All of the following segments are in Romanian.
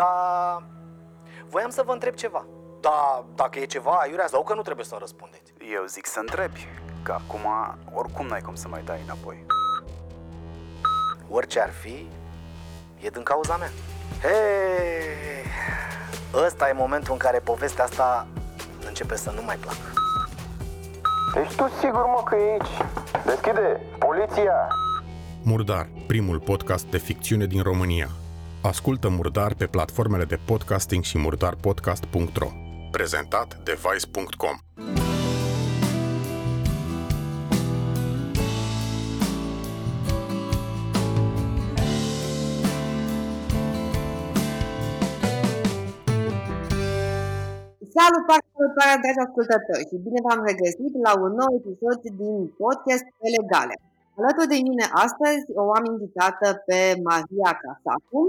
dar voiam să vă întreb ceva. Da, dacă e ceva, aiurea sau că nu trebuie să răspundeți. Eu zic să întrebi, că acum oricum n-ai cum să mai dai înapoi. Orice ar fi, e din cauza mea. Hei, ăsta e momentul în care povestea asta începe să nu mai placă. Ești tu sigur, mă, că e aici? Deschide! Poliția! Murdar, primul podcast de ficțiune din România. Ascultă Murdar pe platformele de podcasting și murdarpodcast.ro. Prezentat de Vice.com. Salutare, dragi ascultători și bine v-am regăsit la un nou episod din podcast pe legale. Alături de mine astăzi o am invitată pe Maria Casacu,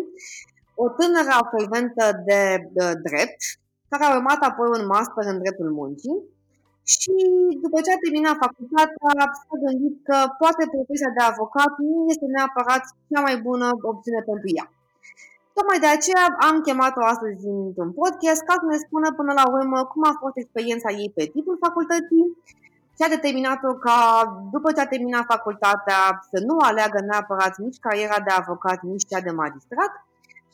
o tânără absolventă de, de drept, care a urmat apoi un master în dreptul muncii și după ce a terminat facultatea s-a gândit că poate profesia de avocat nu este neapărat cea mai bună opțiune pentru ea. Tocmai de aceea am chemat-o astăzi într-un podcast ca să ne spună până la urmă cum a fost experiența ei pe tipul facultății ce a determinat-o ca, după ce a terminat facultatea, să nu aleagă neapărat nici cariera de avocat, nici cea de magistrat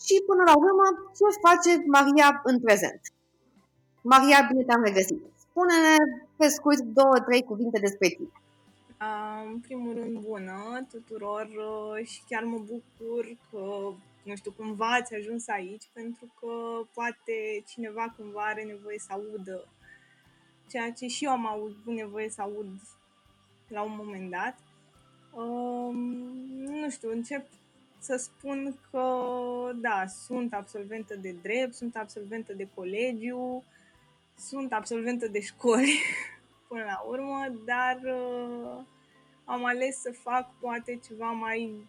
și, până la urmă, ce face Maria în prezent. Maria, bine te-am regăsit. Spune-ne, pe scurt, două, trei cuvinte despre tine. În primul rând, bună tuturor și chiar mă bucur că, nu știu, cumva ați ajuns aici, pentru că poate cineva cândva are nevoie să audă ceea ce și eu am avut nevoie să aud la un moment dat. Um, nu știu, încep să spun că, da, sunt absolventă de drept, sunt absolventă de colegiu, sunt absolventă de școli până la urmă, dar uh, am ales să fac poate ceva mai,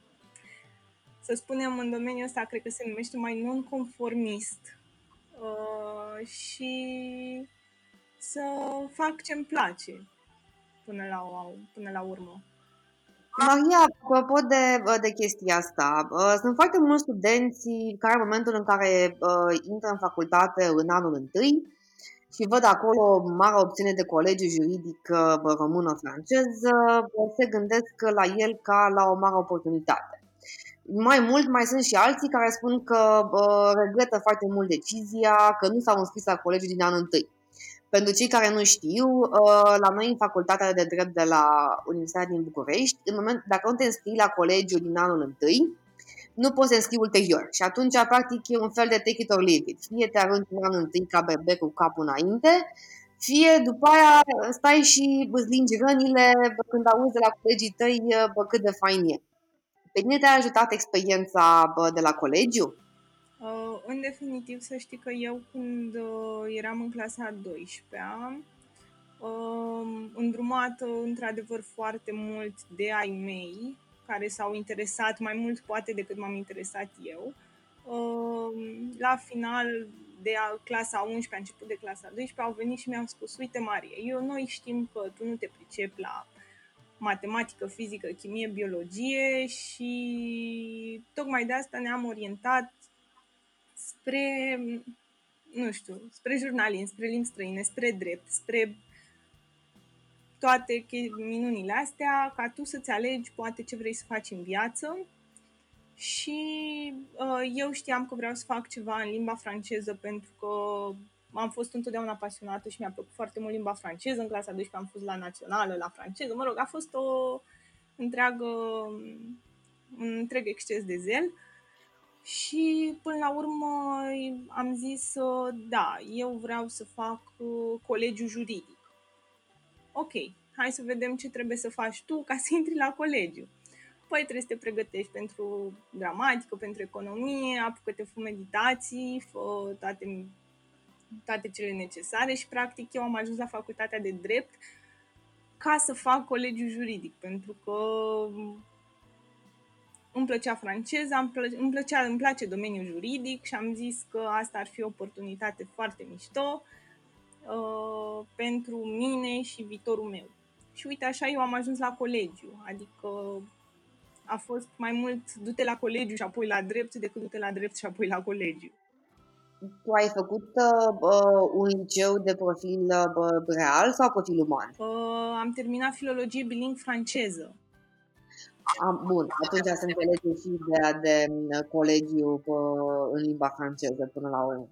să spunem, în domeniul ăsta, cred că se numește mai non-conformist. Uh, și să fac ce-mi place până la, până la urmă. Maria, apropo de, de chestia asta, sunt foarte mulți studenți care în momentul în care uh, intră în facultate în anul întâi și văd acolo o mare opțiune de colegiu juridic uh, română-francez, se gândesc la el ca la o mare oportunitate. Mai mult, mai sunt și alții care spun că uh, regretă foarte mult decizia, că nu s-au înscris la colegiu din anul întâi. Pentru cei care nu știu, uh, la noi în facultatea de drept de la Universitatea din București, în moment, dacă nu te înscrii la colegiu din anul întâi, nu poți să te înscrii ulterior. Și atunci, practic, e un fel de take it or leave it. Fie te arunci în anul întâi ca bebe cu capul înainte, fie după aia stai și îți lingi rănile când auzi de la colegii tăi bă, cât de fain e. Pe tine te-a ajutat experiența bă, de la colegiu? Uh, în definitiv, să știi că eu când uh, eram în clasa a 12-a, uh, îndrumată într-adevăr foarte mult de ai mei, care s-au interesat mai mult poate decât m-am interesat eu. Uh, la final de a, clasa 11, a început de clasa 12, au venit și mi-au spus, uite Marie, eu noi știm că tu nu te pricepi la matematică, fizică, chimie, biologie și tocmai de asta ne-am orientat spre, nu știu, spre jurnalism, spre limbi străine, spre drept, spre toate minunile astea, ca tu să-ți alegi poate ce vrei să faci în viață. Și uh, eu știam că vreau să fac ceva în limba franceză pentru că am fost întotdeauna pasionată și mi-a plăcut foarte mult limba franceză. În clasa 12 am fost la națională, la franceză. Mă rog, a fost o întreagă, un întreg exces de zel. Uh, și până la urmă am zis, da, eu vreau să fac uh, colegiu juridic. Ok, hai să vedem ce trebuie să faci tu ca să intri la colegiu. Păi trebuie să te pregătești pentru gramatică, pentru economie, apucă-te, fă meditații, fă toate, toate cele necesare și practic eu am ajuns la facultatea de drept ca să fac colegiu juridic, pentru că îmi plăcea franceza, îmi, plă, îmi, plăcea, îmi place domeniul juridic și am zis că asta ar fi o oportunitate foarte mișto uh, pentru mine și viitorul meu. Și uite, așa eu am ajuns la colegiu, adică a fost mai mult du-te la colegiu și apoi la drept decât du-te la drept și apoi la colegiu. tu ai făcut uh, un liceu de profil uh, real sau profil uman? Uh, am terminat filologie biling franceză. Am, bun, atunci se înțelege și ideea de uh, colegiu uh, în limba franceză până la urmă.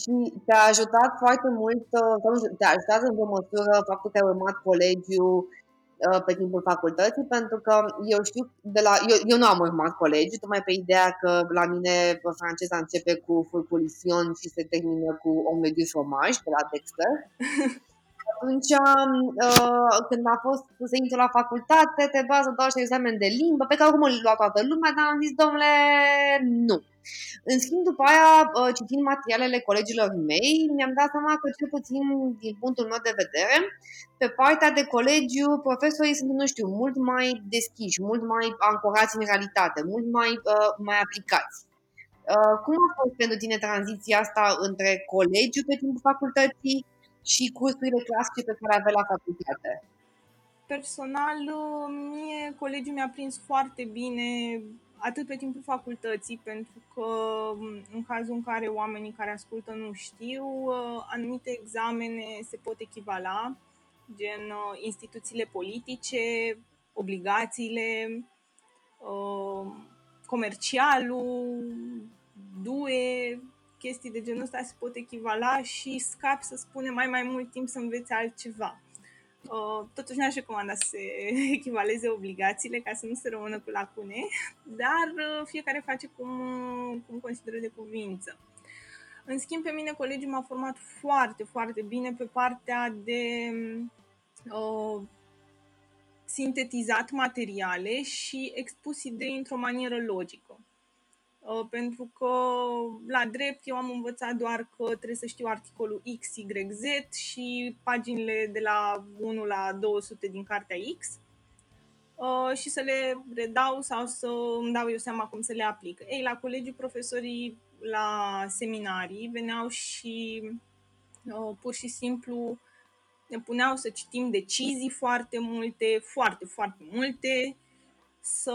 Și te-a ajutat foarte mult, uh, sau nu știu, te-a ajutat în o măsură faptul că ai urmat colegiu uh, pe timpul facultății, pentru că eu știu, de la, eu, eu nu am urmat colegiu, tocmai pe ideea că la mine franceza începe cu furculision și se termină cu omelette du fromage de la Dexter. atunci, uh, când a fost să intru la facultate, trebuia să dau și examen de limbă, pe care acum îl lua toată lumea, dar am zis, domnule, nu. În schimb, după aia, uh, citind materialele colegilor mei, mi-am dat seama că, cel puțin din punctul meu de vedere, pe partea de colegiu, profesorii sunt, nu știu, mult mai deschiși, mult mai ancorați în realitate, mult mai, uh, mai aplicați. Uh, cum a fost pentru tine tranziția asta între colegiu pe timpul facultății și cursurile clasice pe care avea la facultate? Personal, mie colegiul mi-a prins foarte bine atât pe timpul facultății, pentru că în cazul în care oamenii care ascultă nu știu, anumite examene se pot echivala, gen instituțiile politice, obligațiile, comercialul, DUE, chestii de genul ăsta se pot echivala și scapi să spune mai mai mult timp să înveți altceva. Uh, totuși n-aș recomanda să se echivaleze obligațiile ca să nu se rămână cu lacune, dar uh, fiecare face cum, cum consideră de cuvință. În schimb, pe mine colegiul m-a format foarte, foarte bine pe partea de uh, sintetizat materiale și expus idei într-o manieră logică. Uh, pentru că la drept eu am învățat doar că trebuie să știu articolul X, Y, Z și paginile de la 1 la 200 din cartea X uh, și să le redau sau să îmi dau eu seama cum să le aplic. Ei, la colegiu profesorii la seminarii veneau și uh, pur și simplu ne puneau să citim decizii foarte multe, foarte, foarte multe, să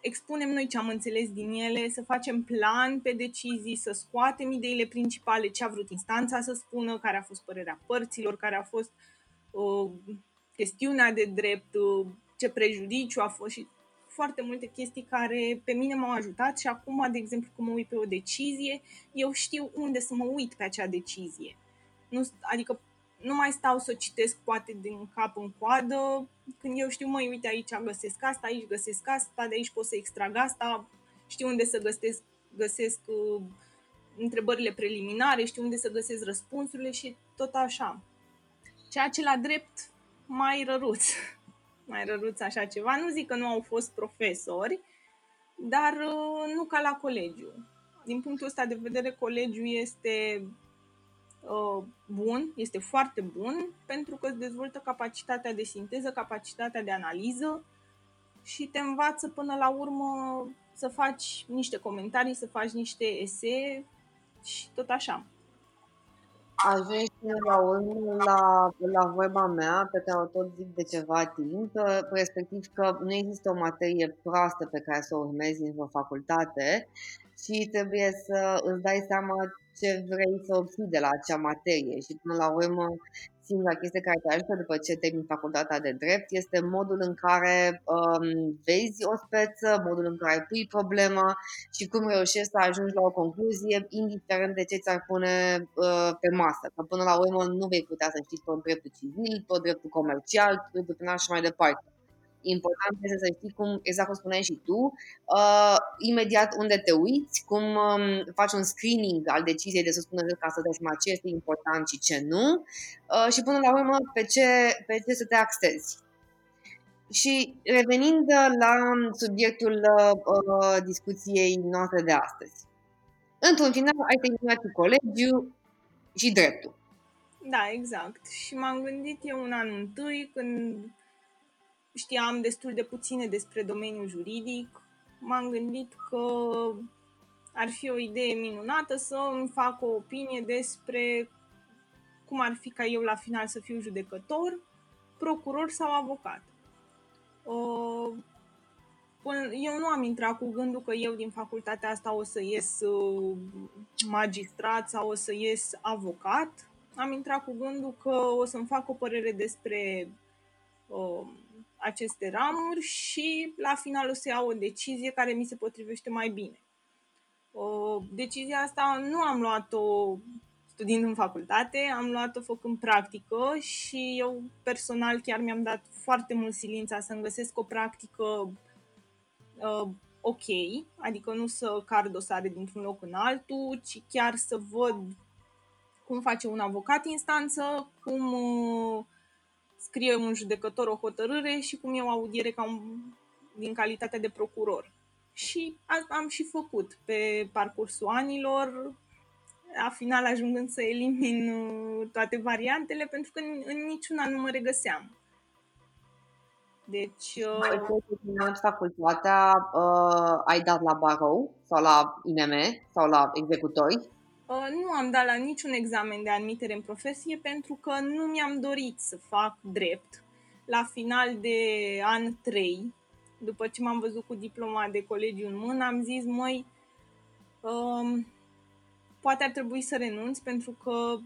expunem noi ce am înțeles din ele, să facem plan pe decizii, să scoatem ideile principale, ce a vrut instanța să spună, care a fost părerea părților, care a fost uh, chestiunea de drept, uh, ce prejudiciu a fost și foarte multe chestii care pe mine m-au ajutat și acum, de exemplu, când mă uit pe o decizie, eu știu unde să mă uit pe acea decizie. Nu, adică nu mai stau să citesc poate din cap în coadă, când eu știu, măi, uite, aici găsesc asta, aici găsesc asta, de aici pot să extrag asta, știu unde să găsesc, găsesc uh, întrebările preliminare, știu unde să găsesc răspunsurile și tot așa. Ceea ce la drept mai răruț, mai răruț așa ceva. Nu zic că nu au fost profesori, dar uh, nu ca la colegiu. Din punctul ăsta de vedere, colegiul este Uh, bun, este foarte bun, pentru că îți dezvoltă capacitatea de sinteză, capacitatea de analiză și te învață până la urmă să faci niște comentarii, să faci niște esee și tot așa. Ajungi la urmă la, la vorba mea, pe care o tot zic de ceva timp, respectiv că nu există o materie proastă pe care să o urmezi în o facultate și trebuie să îți dai seama ce vrei să obții de la acea materie și până la urmă singura chestie care te ajută după ce termin facultatea de drept este modul în care um, vezi o speță, modul în care pui problema și cum reușești să ajungi la o concluzie, indiferent de ce ți-ar pune uh, pe masă. Că până la urmă nu vei putea să știi tot dreptul civil, tot dreptul comercial, dreptul penal și mai departe important este să știi cum, exact cum spuneai și tu, uh, imediat unde te uiți, cum um, faci un screening al deciziei de spună ca să dai seama ce este important și ce nu uh, și până la urmă pe ce, pe ce să te axezi. Și revenind la subiectul uh, discuției noastre de astăzi. Într-un final, ai terminat și colegiu și dreptul. Da, exact. Și m-am gândit eu un an întâi, când știam destul de puține despre domeniul juridic, m-am gândit că ar fi o idee minunată să îmi fac o opinie despre cum ar fi ca eu la final să fiu judecător, procuror sau avocat. până, eu nu am intrat cu gândul că eu din facultatea asta o să ies uh, magistrat sau o să ies avocat. Am intrat cu gândul că o să-mi fac o părere despre uh, aceste ramuri și la final o să iau o decizie care mi se potrivește mai bine. Uh, decizia asta nu am luat-o studiind în facultate, am luat-o făcând practică și eu personal chiar mi-am dat foarte mult silința să-mi găsesc o practică uh, ok, adică nu să car dosare dintr-un loc în altul, ci chiar să văd cum face un avocat instanță, cum uh, scrie un judecător o hotărâre și cum e o audiere ca un, din calitatea de procuror. Și asta am și făcut pe parcursul anilor, la final ajungând să elimin uh, toate variantele, pentru că în, în niciuna nu mă regăseam. Deci... Uh... După ce terminat facultatea, uh, ai dat la barou sau la INM sau la executori? Uh, nu am dat la niciun examen de admitere în profesie pentru că nu mi-am dorit să fac drept. La final de an 3, după ce m-am văzut cu diploma de colegiu în mână, am zis, măi, uh, poate ar trebui să renunț pentru că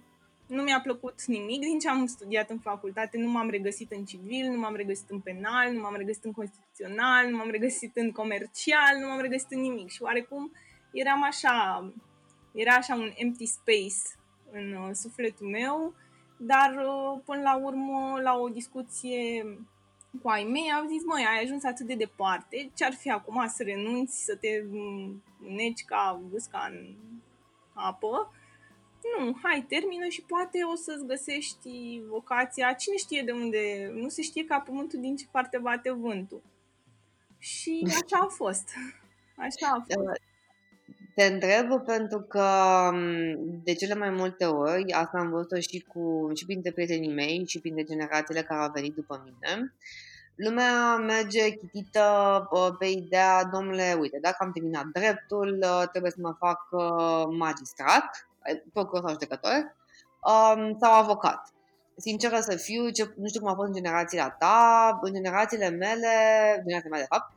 nu mi-a plăcut nimic din ce am studiat în facultate, nu m-am regăsit în civil, nu m-am regăsit în penal, nu m-am regăsit în constituțional, nu m-am regăsit în comercial, nu m-am regăsit în nimic și oarecum eram așa, era așa un empty space în uh, sufletul meu, dar uh, până la urmă, la o discuție cu ai mei, au zis, măi, ai ajuns atât de departe, ce-ar fi acum să renunți, să te neci ca gâsca în apă, nu, hai, termină și poate o să-ți găsești vocația, cine știe de unde, nu se știe ca pământul din ce parte bate vântul. Și așa a fost. Așa a fost. Te întreb pentru că de cele mai multe ori, asta am văzut-o și, cu, și printre prietenii mei și printre generațiile care au venit după mine, lumea merge chitită pe ideea, domnule, uite, dacă am terminat dreptul, trebuie să mă fac magistrat, procuror sau judecător, um, sau avocat. Sinceră să fiu, ce, nu știu cum a fost în generația ta, în generațiile mele, generația mea de fapt,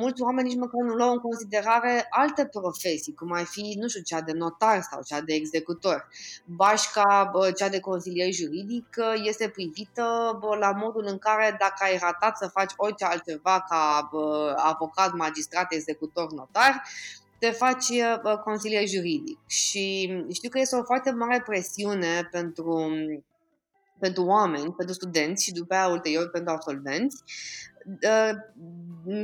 mulți oameni nici măcar nu luau în considerare alte profesii, cum ar fi, nu știu, cea de notar sau cea de executor. Bașca, cea de consilier juridic, este privită la modul în care dacă ai ratat să faci orice altceva ca avocat, magistrat, executor, notar, te faci uh, consilier juridic. Și știu că este o foarte mare presiune pentru, pentru oameni, pentru studenți și după aia ulterior pentru absolvenți, uh,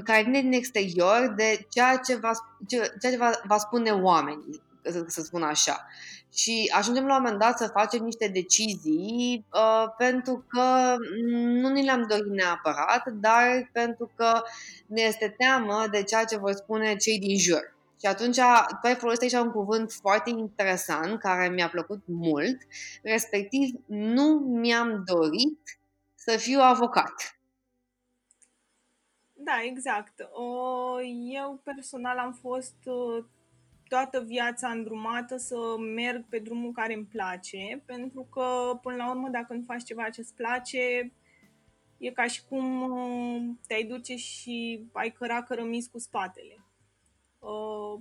care vine din exterior de ceea ce va, ceea ce va, va spune oamenii, să, să spun așa. Și ajungem la un moment dat să facem niște decizii uh, pentru că nu ni le-am dorit neapărat, dar pentru că ne este teamă de ceea ce vor spune cei din jur. Și atunci tu ai folosit aici un cuvânt foarte interesant care mi-a plăcut mult, respectiv nu mi-am dorit să fiu avocat. Da, exact. Eu personal am fost uh, toată viața îndrumată să merg pe drumul care îmi place, pentru că, până la urmă, dacă nu faci ceva ce îți place, e ca și cum uh, te-ai duce și ai căra cărămis cu spatele. Uh,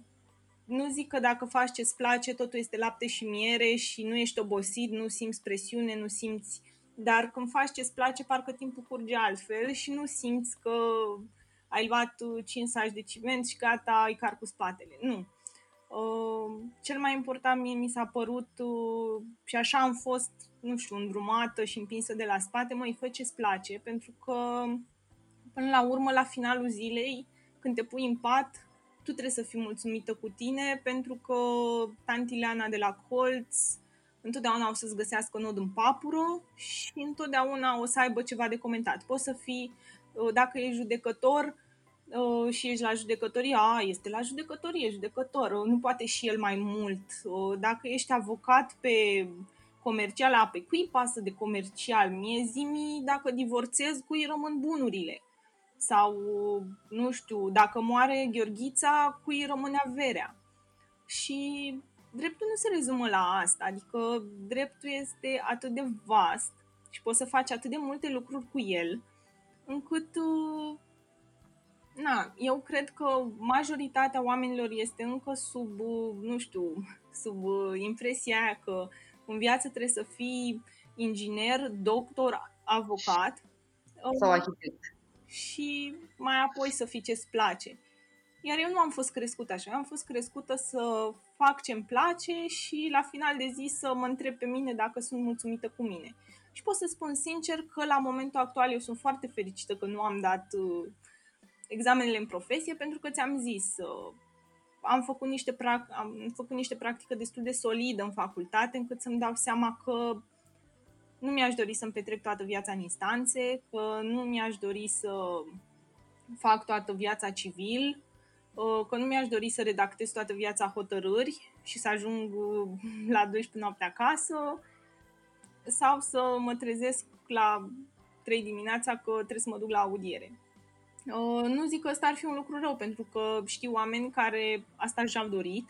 nu zic că dacă faci ce-ți place, totul este lapte și miere și nu ești obosit, nu simți presiune, nu simți... Dar când faci ce-ți place, parcă timpul curge altfel și nu simți că ai luat 5 saci de ciment și gata, ai car cu spatele. Nu. Uh, cel mai important mie mi s-a părut uh, și așa am fost, nu știu, îndrumată și împinsă de la spate, măi, fă ce-ți place, pentru că până la urmă, la finalul zilei, când te pui în pat, tu trebuie să fii mulțumită cu tine pentru că tanti Leana de la colț întotdeauna o să-ți găsească nod în papură și întotdeauna o să aibă ceva de comentat. Poți să fii, uh, dacă ești judecător uh, și ești la judecătorie, a, este la judecătorie, judecător, uh, nu poate și el mai mult. Dacă ești avocat pe comercial, a, pe cui pasă de comercial? Mie zi dacă divorțez, cui rămân bunurile? Sau, nu știu, dacă moare Gheorghița, cui rămâne averea. Și dreptul nu se rezumă la asta, adică dreptul este atât de vast și poți să faci atât de multe lucruri cu el, încât uh, Na, eu cred că majoritatea oamenilor este încă sub, nu știu, sub impresia aia că în viață trebuie să fii inginer, doctor, avocat. Sau arhitect. Și mai apoi să fii ce-ți place. Iar eu nu am fost crescută așa, am fost crescută să fac ce-mi place și la final de zi să mă întreb pe mine dacă sunt mulțumită cu mine. Și pot să spun sincer că la momentul actual eu sunt foarte fericită că nu am dat uh, examenele în profesie pentru că ți-am zis, uh, am făcut niște, prac- am făcut niște practică destul de solidă în facultate încât să-mi dau seama că nu mi-aș dori să-mi petrec toată viața în instanțe, că nu mi-aș dori să fac toată viața civil, uh, că nu mi-aș dori să redactez toată viața hotărâri și să ajung uh, la 12 noapte acasă sau să mă trezesc la 3 dimineața că trebuie să mă duc la audiere. Uh, nu zic că ăsta ar fi un lucru rău, pentru că știu oameni care asta și-au dorit,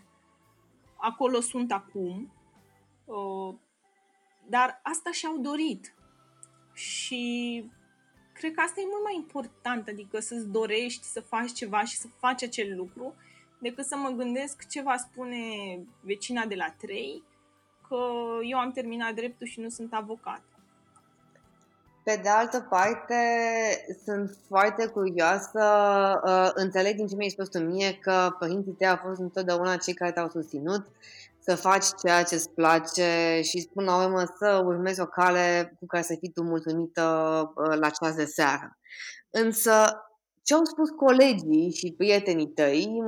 acolo sunt acum, dar asta și-au dorit. Și cred că asta e mult mai important, adică să-ți dorești să faci ceva și să faci acel lucru, decât să mă gândesc ce va spune vecina de la 3, că eu am terminat dreptul și nu sunt avocat. Pe de altă parte, sunt foarte curioasă, uh, înțeleg din ce mi-ai spus tu mie că părinții tăi au fost întotdeauna cei care te-au susținut să faci ceea ce îți place și spun la urmă să urmezi o cale cu care să fii tu mulțumită uh, la ceas de seară. Însă, ce au spus colegii și prietenii tăi,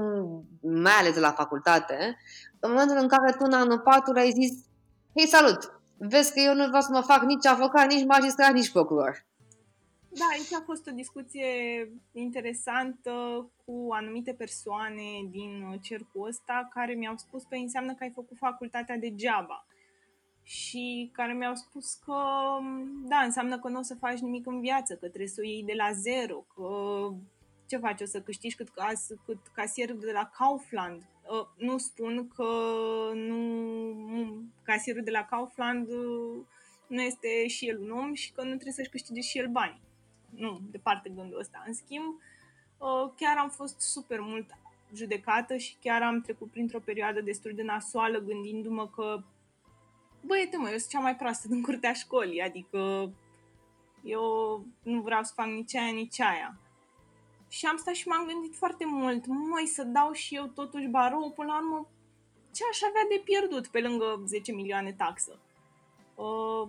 mai ales de la facultate, în momentul în care tu în anul 4 ai zis Hei, salut! Vezi că eu nu vreau să mă fac nici avocat, nici magistrat, nici procuror. Da, aici a fost o discuție interesantă cu anumite persoane din cercul ăsta care mi-au spus că înseamnă că ai făcut facultatea degeaba și care mi-au spus că da, înseamnă că nu o să faci nimic în viață, că trebuie să o iei de la zero, că ce faci, o să câștigi cât, cas, cât casierul de la Kaufland. Uh, nu spun că nu, casierul de la Kaufland uh, nu este și el un om și că nu trebuie să-și câștige și el bani nu, departe gândul ăsta. În schimb, uh, chiar am fost super mult judecată și chiar am trecut printr-o perioadă destul de nasoală gândindu-mă că băiete mă, eu sunt cea mai proastă din curtea școlii, adică eu nu vreau să fac nici aia, nici aia. Și am stat și m-am gândit foarte mult, măi, să dau și eu totuși barou, până la urmă, ce aș avea de pierdut pe lângă 10 milioane taxă? Uh,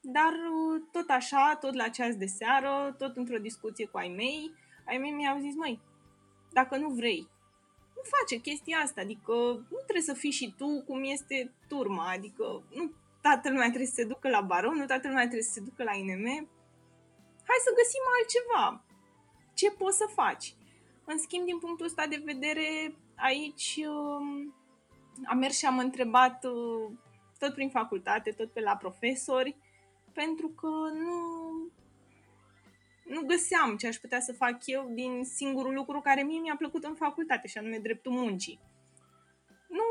dar uh, tot așa, tot la ceas de seară, tot într-o discuție cu ai mei, ai mei mi-au zis, măi, dacă nu vrei, nu face chestia asta, adică nu trebuie să fii și tu cum este turma, adică nu toată lumea trebuie să se ducă la baron, nu toată lumea trebuie să se ducă la INM. Hai să găsim altceva. Ce poți să faci? În schimb, din punctul ăsta de vedere, aici um, am mers și am întrebat uh, tot prin facultate, tot pe la profesori, pentru că nu, nu găseam ce aș putea să fac eu din singurul lucru care mie mi-a plăcut în facultate, și anume dreptul muncii. Nu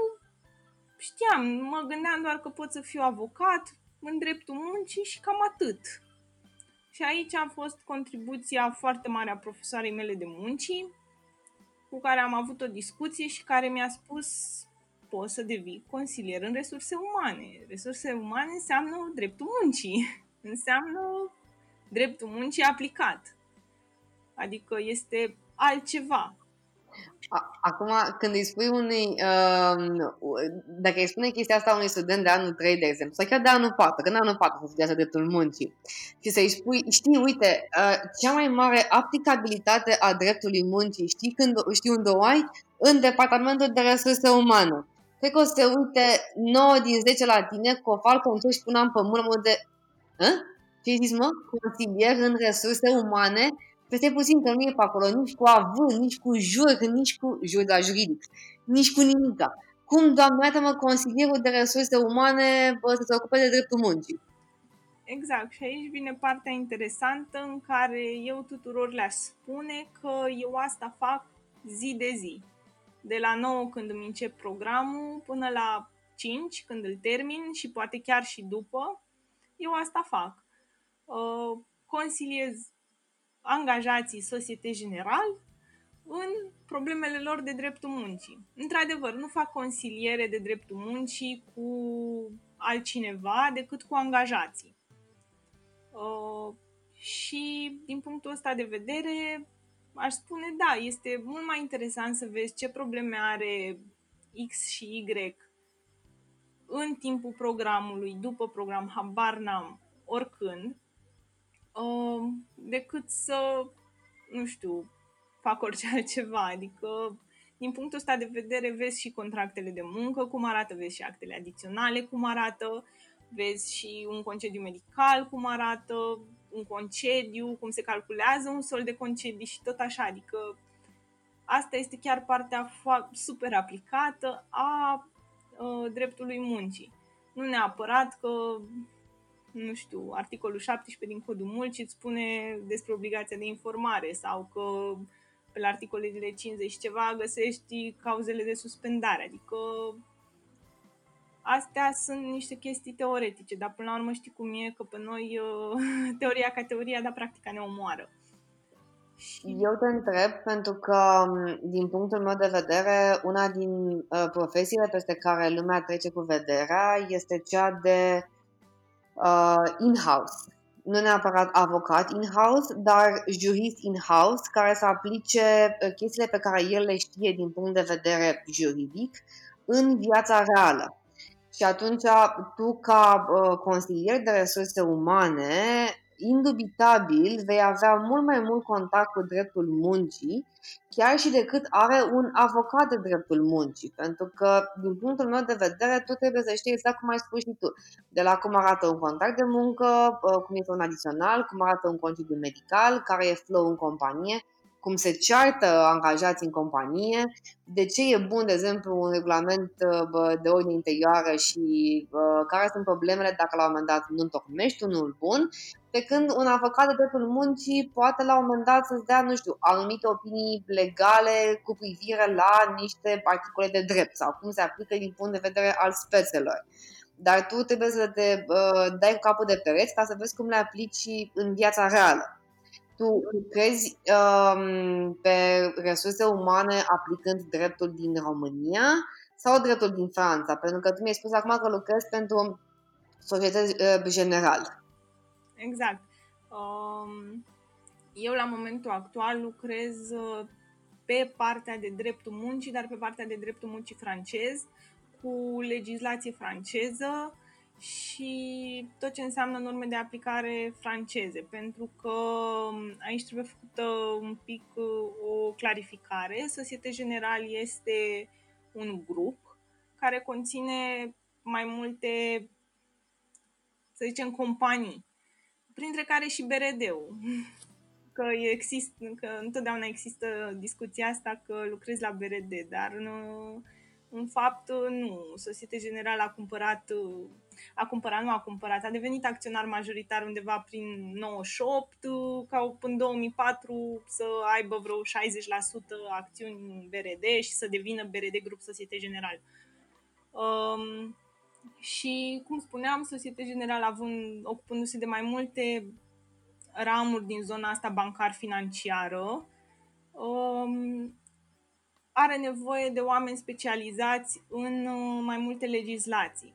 știam, mă gândeam doar că pot să fiu avocat în dreptul muncii și cam atât. Și aici a fost contribuția foarte mare a profesoarei mele de muncii, cu care am avut o discuție și care mi-a spus poți să devii consilier în resurse umane. Resurse umane înseamnă dreptul muncii, înseamnă dreptul muncii aplicat. Adică este altceva. Acum, când îi spui unui, uh, dacă îi spune chestia asta unui student de anul 3, de exemplu, sau chiar de anul 4, când anul 4 să studiază dreptul muncii, și să-i spui, știi, uite, uh, cea mai mare aplicabilitate a dreptului muncii, știi, când, știi unde o ai? În departamentul de resurse umane cred că o să se uite 9 din 10 la tine cu o falcă în și până în pământ, de... Hă? Ce zis, mă? Consilier în resurse umane? Peste puțin că nu e pe acolo, nici cu avânt, nici cu jur, nici cu jur la juridic, nici cu nimica. Cum, doamne, mă consilierul de resurse umane bă, să se ocupe de dreptul muncii? Exact, și aici vine partea interesantă în care eu tuturor le-aș spune că eu asta fac zi de zi de la 9 când îmi încep programul până la 5 când îl termin și poate chiar și după, eu asta fac. Uh, consiliez angajații Societe General în problemele lor de dreptul muncii. Într-adevăr, nu fac consiliere de dreptul muncii cu altcineva decât cu angajații. Uh, și din punctul ăsta de vedere, aș spune da, este mult mai interesant să vezi ce probleme are X și Y în timpul programului, după program, habar n-am, oricând, uh, decât să, nu știu, fac orice altceva. Adică, din punctul ăsta de vedere, vezi și contractele de muncă, cum arată, vezi și actele adiționale, cum arată, vezi și un concediu medical, cum arată, un concediu, cum se calculează un sol de concedii și tot așa. Adică, asta este chiar partea super aplicată a uh, dreptului muncii. Nu neapărat că, nu știu, articolul 17 din Codul Muncii îți spune despre obligația de informare sau că pe la articolele 50 și ceva găsești cauzele de suspendare. Adică astea sunt niște chestii teoretice, dar până la urmă știi cum e, că pe noi uh, teoria ca teoria, dar practica ne omoară. Eu te întreb pentru că, din punctul meu de vedere, una din uh, profesiile peste care lumea trece cu vederea este cea de uh, in-house. Nu neapărat avocat in-house, dar jurist in-house care să aplice uh, chestiile pe care el le știe din punct de vedere juridic în viața reală. Și atunci tu, ca uh, consilier de resurse umane, indubitabil vei avea mult mai mult contact cu dreptul muncii, chiar și decât are un avocat de dreptul muncii. Pentru că, din punctul meu de vedere, tu trebuie să știi exact cum ai spus și tu. De la cum arată un contract de muncă, uh, cum este un adițional, cum arată un concediu medical, care e flow în companie, cum se ceartă angajați în companie, de ce e bun, de exemplu, un regulament uh, de ordine interioară și care sunt problemele dacă la un moment dat nu întocmești unul bun, pe când un avocat de dreptul muncii poate la un moment dat să-ți dea, nu știu, anumite opinii legale cu privire la niște articole de drept sau cum se aplică din punct de vedere al spețelor. Dar tu trebuie să te uh, dai cu capul de pereți ca să vezi cum le aplici în viața reală tu lucrezi um, pe resurse umane aplicând dreptul din România sau dreptul din Franța? Pentru că tu mi-ai spus acum că lucrezi pentru societăți uh, general. Exact. Um, eu la momentul actual lucrez uh, pe partea de dreptul muncii, dar pe partea de dreptul muncii francez, cu legislație franceză, și tot ce înseamnă norme de aplicare franceze, pentru că um, aici trebuie făcută un pic uh, o clarificare. Societe General este un grup care conține mai multe, să zicem, companii, printre care și BRD-ul. Că, există, că întotdeauna există discuția asta că lucrezi la BRD, dar nu, în fapt nu. Societe General a cumpărat a cumpărat, nu a cumpărat, a devenit acționar majoritar undeva prin 98, ca în 2004 să aibă vreo 60% acțiuni în BRD și să devină BRD Grup Societe General. Um, și, cum spuneam, Societe General având, ocupându-se de mai multe ramuri din zona asta bancar-financiară, um, are nevoie de oameni specializați în uh, mai multe legislații.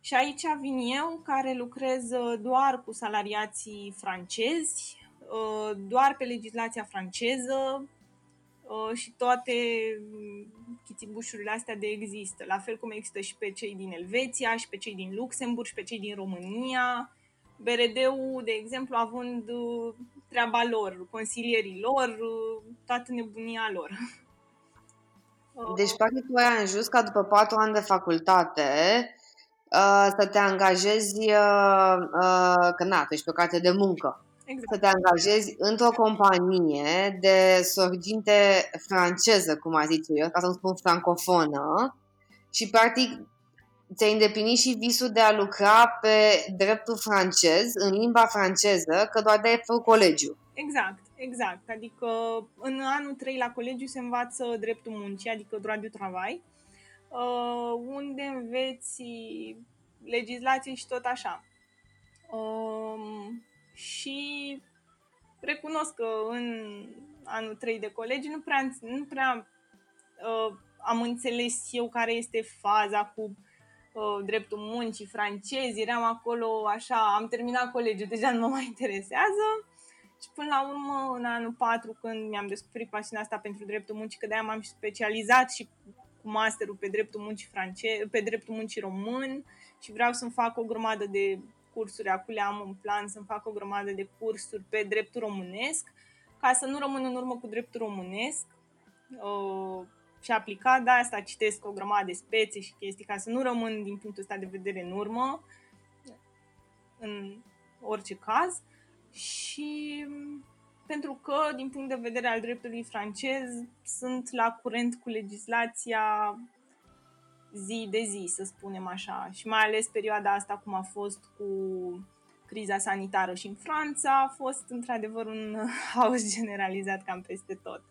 Și aici vin eu, care lucrez uh, doar cu salariații francezi, uh, doar pe legislația franceză uh, și toate mm, chitibușurile astea de există. La fel cum există și pe cei din Elveția, și pe cei din Luxemburg, și pe cei din România. BRD-ul, de exemplu, având treaba lor, consilierii lor, toată nebunia lor. Deci, practic, tu ai ajuns ca după patru ani de facultate Uh, să te angajezi, uh, uh, că na, tu ești pe o carte de muncă, exact. să te angajezi într-o companie de sorginte franceză, cum a zis eu, ca să nu spun francofonă, și practic ți-ai îndeplinit și visul de a lucra pe dreptul francez, în limba franceză, că doar de-aia făcut colegiu. Exact, exact. Adică în anul 3 la colegiu se învață dreptul muncii, adică droit du travail, uh, unde înveți legislație și tot așa. Um, și recunosc că în anul 3 de colegi, nu prea, nu prea uh, am înțeles eu care este faza cu uh, dreptul muncii francez, eram acolo așa, am terminat colegiul, deja nu mă mai interesează. Și până la urmă, în anul 4, când mi-am descoperit pasiunea asta pentru dreptul muncii, că de-aia m-am specializat și cu masterul pe dreptul muncii francez, pe dreptul muncii român și vreau să-mi fac o grămadă de cursuri, acum le am în plan să-mi fac o grămadă de cursuri pe dreptul românesc, ca să nu rămân în urmă cu dreptul românesc uh, și aplicat, da, asta citesc o grămadă de spețe și chestii, ca să nu rămân din punctul ăsta de vedere în urmă, în orice caz. Și pentru că, din punct de vedere al dreptului francez, sunt la curent cu legislația zi de zi, să spunem așa. Și mai ales perioada asta, cum a fost cu criza sanitară și în Franța, a fost într-adevăr un haos generalizat cam peste tot.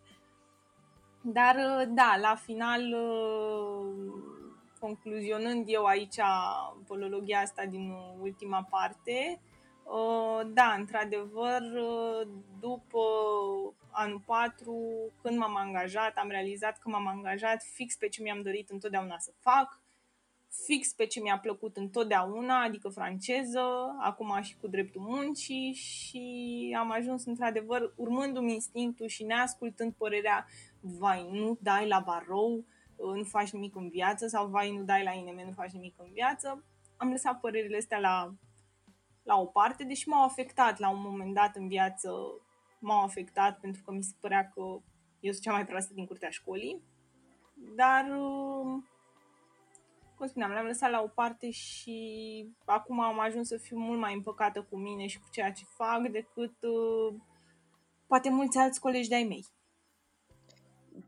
Dar, da, la final, concluzionând eu aici polologia asta din ultima parte, Uh, da, într-adevăr, uh, după anul 4, când m-am angajat, am realizat că m-am angajat fix pe ce mi-am dorit întotdeauna să fac, fix pe ce mi-a plăcut întotdeauna, adică franceză, acum și cu dreptul muncii și am ajuns într-adevăr urmându-mi instinctul și neascultând părerea vai, nu dai la barou, uh, nu faci nimic în viață sau vai, nu dai la INM, nu faci nimic în viață. Am lăsat părerile astea la la o parte, deși m-au afectat la un moment dat în viață, m-au afectat pentru că mi se părea că eu sunt cea mai proastă din curtea școlii, dar, um, cum spuneam, le-am lăsat la o parte și acum am ajuns să fiu mult mai împăcată cu mine și cu ceea ce fac decât uh, poate mulți alți colegi de-ai mei.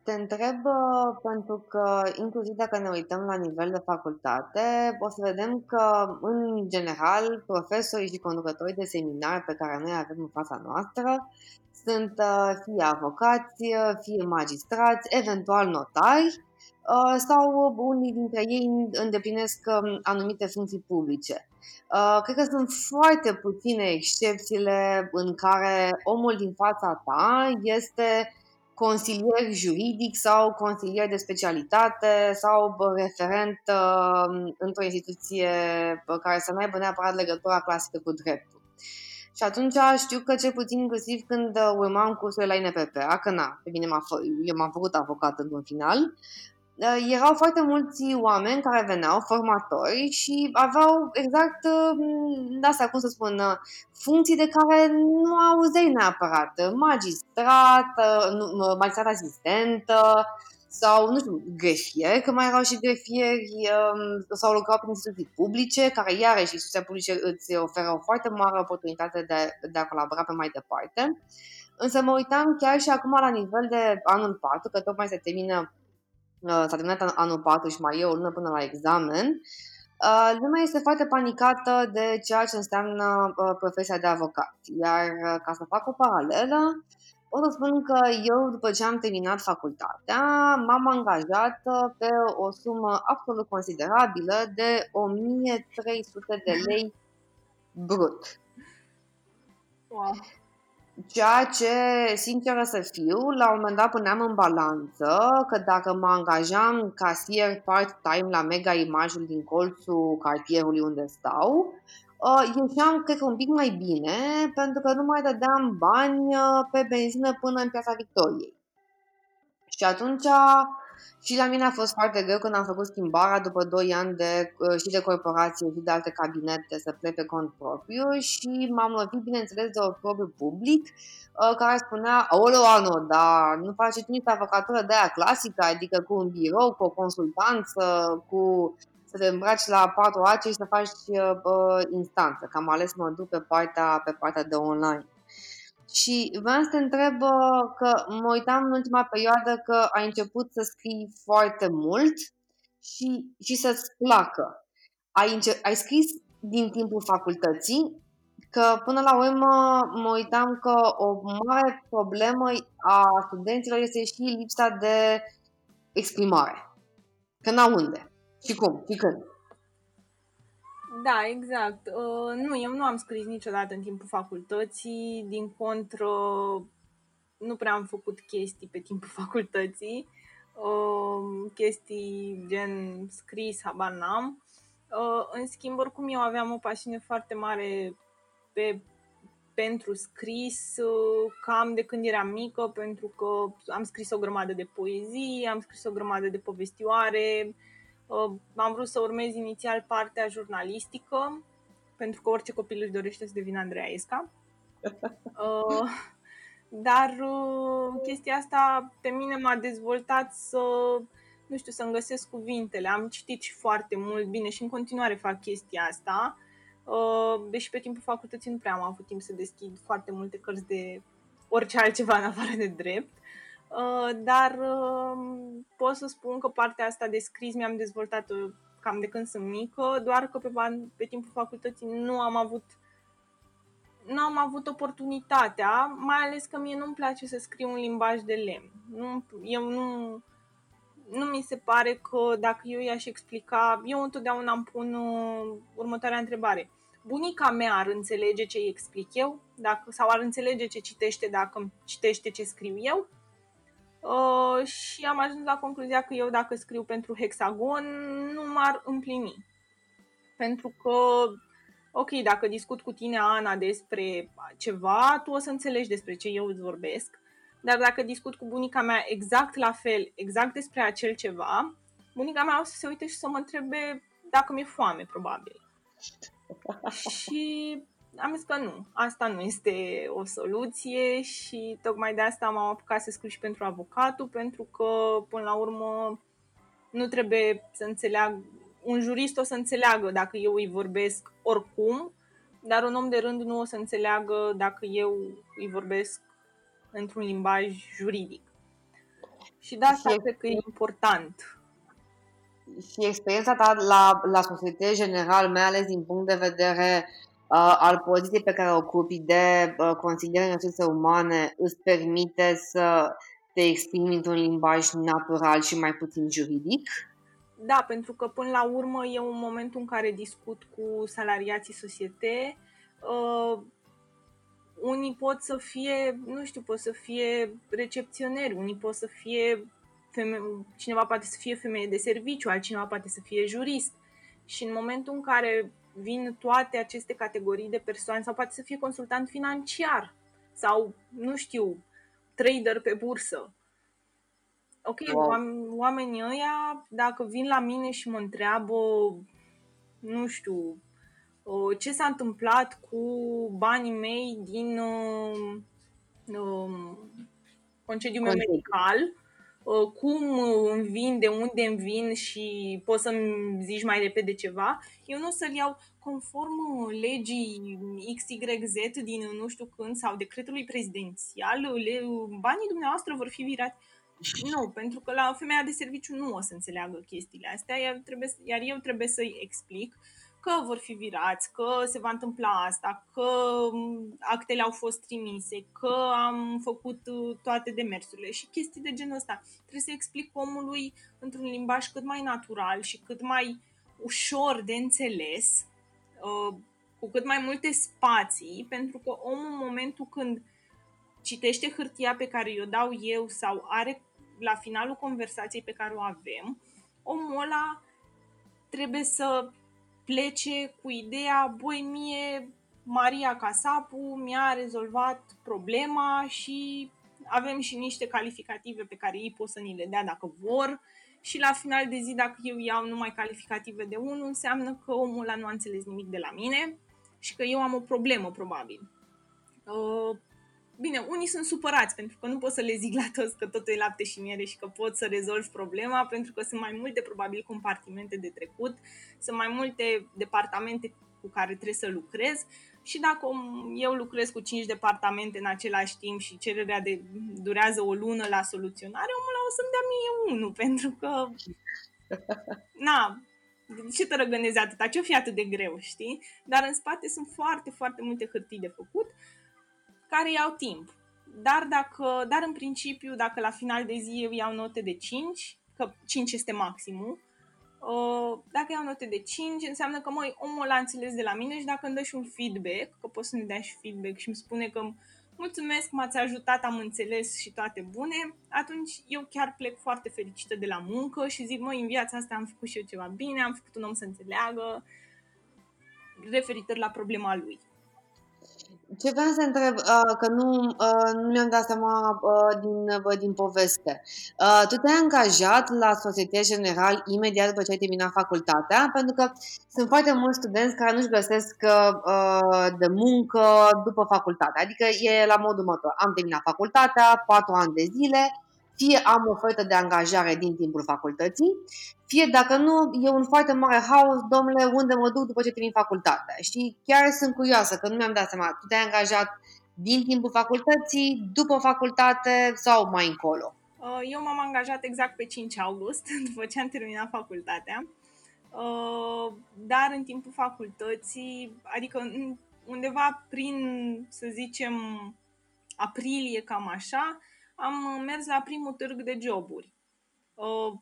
Te întreb uh, pentru că, inclusiv dacă ne uităm la nivel de facultate, o să vedem că, în general, profesorii și conducătorii de seminar pe care noi avem în fața noastră sunt uh, fie avocați, fie magistrați, eventual notari, uh, sau unii dintre ei îndeplinesc um, anumite funcții publice. Cred că sunt foarte puține excepțiile în care omul din fața ta este consilier juridic sau consilier de specialitate sau referent uh, într-o instituție care să nu aibă neapărat legătura clasică cu dreptul. Și atunci știu că cel puțin inclusiv când urmam cursurile la INPP, că na, pe mine m-a fă, eu m-am făcut avocat în final, uh, erau foarte mulți oameni care veneau, formatori, și aveau exact, uh, asta cum să spun, uh, funcții de care nu auzeai neapărat. Magistrat, magistrat asistentă, sau, nu știu, grefier, că mai erau și grefieri um, sau lucrau prin instituții publice, care iarăși instituția publice îți oferă o foarte mare oportunitate de, de a colabora pe mai departe. Însă mă uitam chiar și acum la nivel de anul 4, că tocmai se termină Uh, s-a terminat anul 4 și mai e o lună până la examen, uh, lumea este foarte panicată de ceea ce înseamnă uh, profesia de avocat. Iar ca să fac o paralelă, pot să spun că eu, după ce am terminat facultatea, m-am angajat pe o sumă absolut considerabilă de 1300 de lei brut. Wow. Ceea ce, sinceră să fiu, la un moment dat puneam în balanță că dacă mă angajam casier part-time la Mega Imajul din colțul cartierului unde stau, uh, ieșeam, cred că, un pic mai bine, pentru că nu mai dădeam bani uh, pe benzină până în Piața Victoriei. Și atunci și la mine a fost foarte greu când am făcut schimbarea după 2 ani de, uh, și de corporație și de alte cabinete să plec pe cont propriu și m-am lovit, bineînțeles, de un propriu public uh, care spunea, Aoleu, Ano, dar nu faci nici avocatură de aia clasică, adică cu un birou, cu o consultanță, cu să te îmbraci la patru ace și să faci uh, uh, instanță, că am ales să mă duc pe partea, pe partea de online. Și vreau să te întreb că mă uitam în ultima perioadă că ai început să scrii foarte mult și, și să-ți placă. Ai, înce- ai scris din timpul facultății, că până la urmă mă uitam că o mare problemă a studenților este și lipsa de exprimare. Că n-au unde, și cum, și când. Da, exact. Uh, nu, eu nu am scris niciodată în timpul facultății, din contră nu prea am făcut chestii pe timpul facultății, uh, chestii gen scris, habar n-am. Uh, în schimb, oricum eu aveam o pasiune foarte mare pe, pentru scris uh, cam de când eram mică, pentru că am scris o grămadă de poezii, am scris o grămadă de povestioare, uh, am vrut să urmez inițial partea jurnalistică, pentru că orice copil își dorește să devină Andreea Esca. Uh, dar uh, chestia asta pe mine m-a dezvoltat să, nu știu, să-mi găsesc cuvintele. Am citit și foarte mult, bine, și în continuare fac chestia asta. Uh, deși pe timpul facultății nu prea am avut timp să deschid foarte multe cărți de orice altceva în afară de drept. Uh, dar uh, pot să spun că partea asta de scris mi-am dezvoltat-o cam de când sunt mică, doar că pe, pe timpul facultății nu am avut nu am avut oportunitatea, mai ales că mie nu-mi place să scriu un limbaj de lemn. Nu, eu nu, nu mi se pare că dacă eu i-aș explica, eu întotdeauna îmi pun uh, următoarea întrebare. Bunica mea ar înțelege ce îi explic eu dacă, sau ar înțelege ce citește dacă citește ce scriu eu? Uh, și am ajuns la concluzia că eu dacă scriu pentru hexagon nu m-ar împlini. Pentru că ok, dacă discut cu tine, Ana, despre ceva, tu o să înțelegi despre ce eu îți vorbesc, dar dacă discut cu bunica mea exact la fel, exact despre acel ceva, bunica mea o să se uite și să mă întrebe dacă mi-e foame, probabil. și am zis că nu, asta nu este o soluție și tocmai de asta m-am apucat să scriu și pentru avocatul, pentru că, până la urmă, nu trebuie să înțeleag un jurist o să înțeleagă dacă eu îi vorbesc oricum, dar un om de rând nu o să înțeleagă dacă eu îi vorbesc într-un limbaj juridic. Și de asta și cred că e important. Și experiența ta la, la societate general, mai ales din punct de vedere uh, al poziției pe care o ocupi de uh, consiliere în resurse umane, îți permite să te exprimi într-un limbaj natural și mai puțin juridic? Da, pentru că până la urmă e un moment în care discut cu salariații societe. Uh, unii pot să fie, nu știu, pot să fie recepționeri, unii pot să fie feme- cineva poate să fie femeie de serviciu, altcineva poate să fie jurist. Și în momentul în care vin toate aceste categorii de persoane, sau poate să fie consultant financiar, sau, nu știu, trader pe bursă, ok, wow. oamenii ăia, dacă vin la mine și mă întreabă, nu știu, ce s-a întâmplat cu banii mei din uh, uh, concediul meu medical, uh, cum îmi vin, de unde îmi vin și poți să-mi zici mai repede ceva, eu nu o să-l iau conform legii XYZ din nu știu când sau decretului prezidențial, banii dumneavoastră vor fi virați. Nu, pentru că la femeia de serviciu nu o să înțeleagă chestiile astea, iar, trebuie, iar eu trebuie să-i explic că vor fi virați, că se va întâmpla asta, că actele au fost trimise, că am făcut uh, toate demersurile și chestii de genul ăsta. Trebuie să explic omului într-un limbaj cât mai natural și cât mai ușor de înțeles, uh, cu cât mai multe spații, pentru că omul în momentul când citește hârtia pe care o dau eu sau are la finalul conversației pe care o avem, omul ăla trebuie să plece cu ideea, băi, mie Maria Casapu mi-a rezolvat problema și avem și niște calificative pe care ei pot să ni le dea dacă vor și la final de zi, dacă eu iau numai calificative de 1, înseamnă că omul ăla nu a înțeles nimic de la mine și că eu am o problemă, probabil. Uh, Bine, unii sunt supărați pentru că nu pot să le zic la toți că totul e lapte și miere și că pot să rezolv problema pentru că sunt mai multe probabil compartimente de trecut, sunt mai multe departamente cu care trebuie să lucrez și dacă eu lucrez cu 5 departamente în același timp și cererea de durează o lună la soluționare, omul ăla o să-mi dea mie unul pentru că na, de ce te răgănezi atâta? Ce-o fi atât de greu, știi? Dar în spate sunt foarte, foarte multe hârtii de făcut care iau timp. Dar, dacă, dar în principiu, dacă la final de zi eu iau note de 5, că 5 este maximul, uh, dacă iau note de 5, înseamnă că măi, omul a înțeles de la mine și dacă îmi dă și un feedback, că poți să ne dea și feedback și îmi spune că mulțumesc, m-ați ajutat, am înțeles și toate bune, atunci eu chiar plec foarte fericită de la muncă și zic, măi, în viața asta am făcut și eu ceva bine, am făcut un om să înțeleagă referitor la problema lui. Ce vreau să întreb, uh, că nu, uh, nu mi-am dat seama uh, din, uh, din poveste. Uh, tu te-ai angajat la Societe General imediat după ce ai terminat facultatea? Pentru că sunt foarte mulți studenți care nu-și găsesc uh, de muncă după facultate. Adică e la modul următor. Am terminat facultatea, patru ani de zile, fie am ofertă de angajare din timpul facultății, fie dacă nu, e un foarte mare haos, domnule, unde mă duc după ce termin facultatea. Și chiar sunt curioasă, că nu mi-am dat seama, tu te-ai angajat din timpul facultății, după facultate sau mai încolo? Uh, eu m-am angajat exact pe 5 august, după ce am terminat facultatea. Uh, dar în timpul facultății, adică undeva prin, să zicem, aprilie, cam așa, am mers la primul târg de joburi. Uh,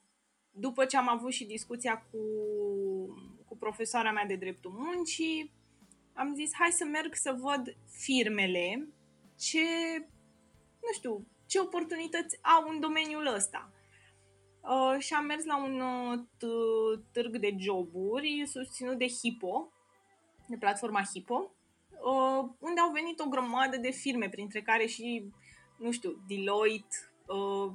după ce am avut și discuția cu, cu profesoara mea de dreptul muncii, am zis hai să merg să văd firmele ce, nu știu, ce oportunități au în domeniul ăsta. Uh, și am mers la un uh, târg de joburi susținut de Hippo, de platforma Hippo, uh, unde au venit o grămadă de firme, printre care și nu știu, Deloitte, uh,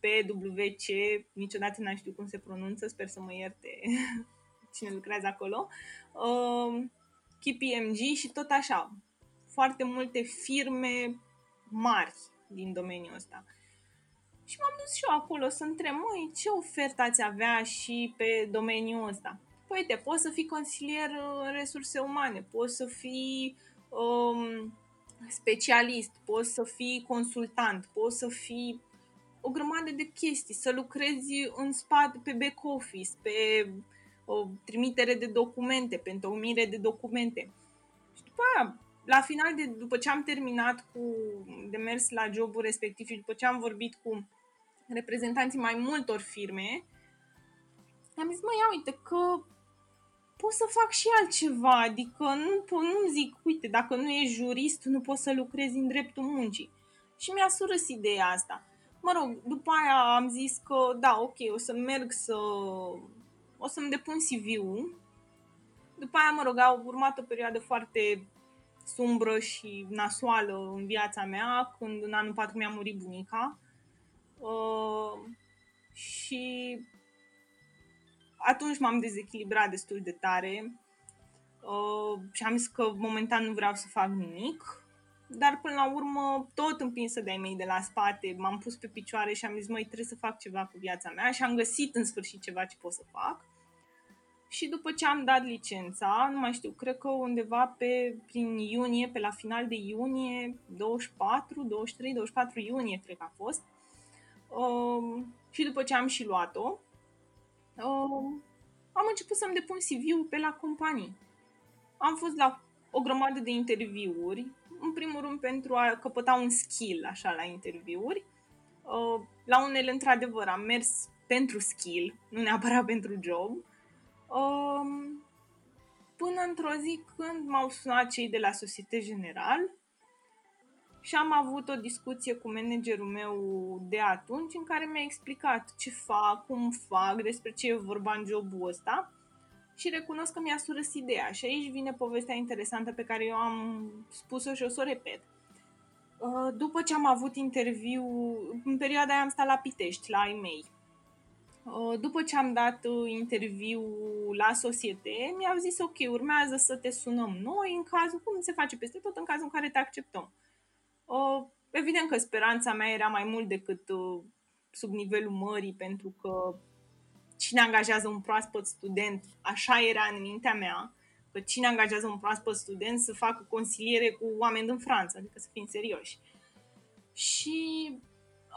PwC, niciodată n-am știut cum se pronunță, sper să mă ierte cine lucrează acolo, uh, KPMG și tot așa. Foarte multe firme mari din domeniul ăsta. Și m-am dus și eu acolo să întreb, măi, ce ofertă ați avea și pe domeniul ăsta? Păi, te poți să fii consilier în resurse umane, poți să fii um, specialist, poți să fii consultant, poți să fii o grămadă de chestii, să lucrezi în spate pe back office, pe o trimitere de documente, pe întocmire de documente. Și după aia, la final, de, după ce am terminat cu de mers la jobul respectiv și după ce am vorbit cu reprezentanții mai multor firme, am zis, mă, ia uite că pot să fac și altceva, adică nu, nu zic, uite, dacă nu ești jurist, nu poți să lucrezi în dreptul muncii. Și mi-a surâs ideea asta. Mă rog, după aia am zis că, da, ok, o să merg să... o să-mi depun CV-ul. După aia, mă rog, a urmat o perioadă foarte sumbră și nasoală în viața mea, când în anul 4 mi-a murit bunica. Uh, și atunci m-am dezechilibrat destul de tare uh, și am zis că momentan nu vreau să fac nimic, dar până la urmă, tot împinsă de-ai mei de la spate, m-am pus pe picioare și am zis, măi, trebuie să fac ceva cu viața mea și am găsit în sfârșit ceva ce pot să fac. Și după ce am dat licența, nu mai știu, cred că undeva pe, prin iunie, pe la final de iunie, 24, 23, 24 iunie, cred că a fost, uh, și după ce am și luat-o, uh, am început să-mi depun CV-ul pe la companii. Am fost la o grămadă de interviuri, în primul rând pentru a căpăta un skill așa la interviuri. Uh, la unele, într-adevăr, am mers pentru skill, nu neapărat pentru job. Uh, până într-o zi când m-au sunat cei de la Societe General și am avut o discuție cu managerul meu de atunci în care mi-a explicat ce fac, cum fac, despre ce e vorba în jobul ăsta și recunosc că mi-a surâs ideea și aici vine povestea interesantă pe care eu am spus-o și o să o repet. Uh, după ce am avut interviu, în perioada aia am stat la Pitești, la ai mei. Uh, după ce am dat uh, interviu la societe, mi-au zis ok, urmează să te sunăm noi în cazul, cum se face peste tot, în cazul în care te acceptăm. Uh, evident că speranța mea era mai mult decât uh, sub nivelul mării, pentru că cine angajează un proaspăt student, așa era în mintea mea, că cine angajează un proaspăt student să facă consiliere cu oameni din Franța, adică să fim serioși. Și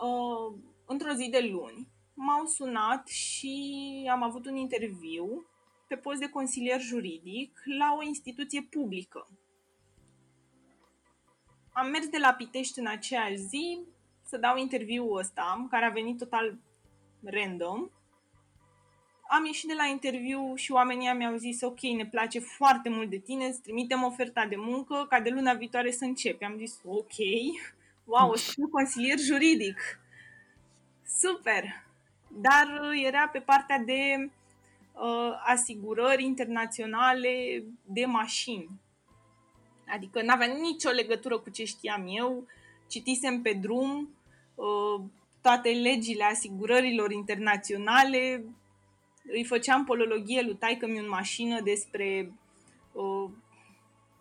uh, într-o zi de luni m-au sunat și am avut un interviu pe post de consilier juridic la o instituție publică am mers de la Pitești în aceeași zi să dau interviul ăsta, care a venit total random. am ieșit de la interviu și oamenii mi-au zis ok, ne place foarte mult de tine, îți trimitem oferta de muncă ca de luna viitoare să începi. Am zis ok, wow, o să fiu consilier juridic. Super! Dar uh, era pe partea de uh, asigurări internaționale de mașini. Adică nu avea nicio legătură cu ce știam eu. Citisem pe drum uh, toate legile asigurărilor internaționale, îi făceam polologie lui taică mi în mașină despre uh,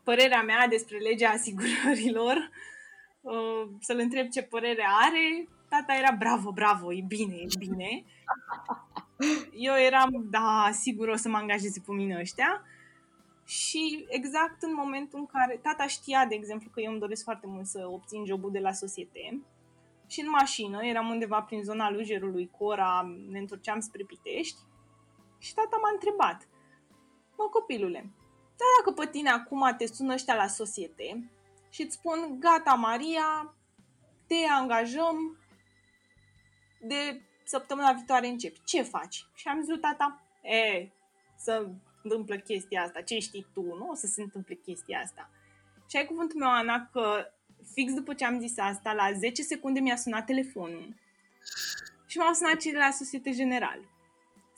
părerea mea despre legea asigurărilor, uh, să-l întreb ce părere are. Tata era bravo, bravo, e bine, e bine. Eu eram, da, sigur o să mă angajeze pe mine ăștia. Și exact în momentul în care tata știa, de exemplu, că eu îmi doresc foarte mult să obțin jobul de la societe, și în mașină, eram undeva prin zona Lujerului, Cora, ne întorceam spre Pitești și tata m-a întrebat, mă copilule, dar dacă pe tine acum te sună ăștia la societe și îți spun, gata Maria, te angajăm, de săptămâna viitoare începi, ce faci? Și am zis lui tata, e, să întâmplă chestia asta, ce știi tu, nu o să se întâmple chestia asta. Și ai cuvântul meu, Ana, că fix după ce am zis asta, la 10 secunde mi-a sunat telefonul și m-au sunat cei de la Societe General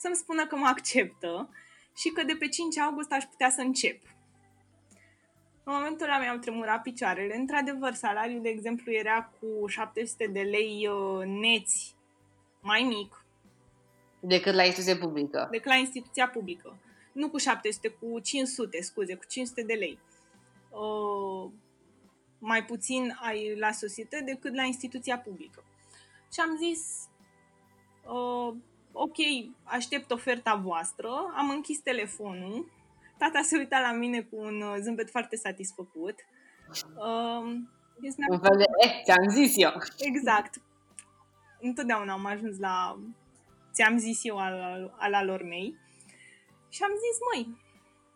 să-mi spună că mă acceptă și că de pe 5 august aș putea să încep. În momentul ăla mi-au tremurat picioarele. Într-adevăr, salariul, de exemplu, era cu 700 de lei uh, neți mai mic. Decât la instituția publică. Decât la instituția publică. Nu cu 700, cu 500, scuze, cu 500 de lei. Uh, mai puțin ai la societate decât la instituția publică. Și am zis, uh, ok, aștept oferta voastră, am închis telefonul, tata se uita la mine cu un uh, zâmbet foarte satisfăcut. Uh, un fel de, eh, ți-am zis eu. Exact. Întotdeauna am ajuns la ți-am zis eu al, al, al alor mei. Și am zis, măi,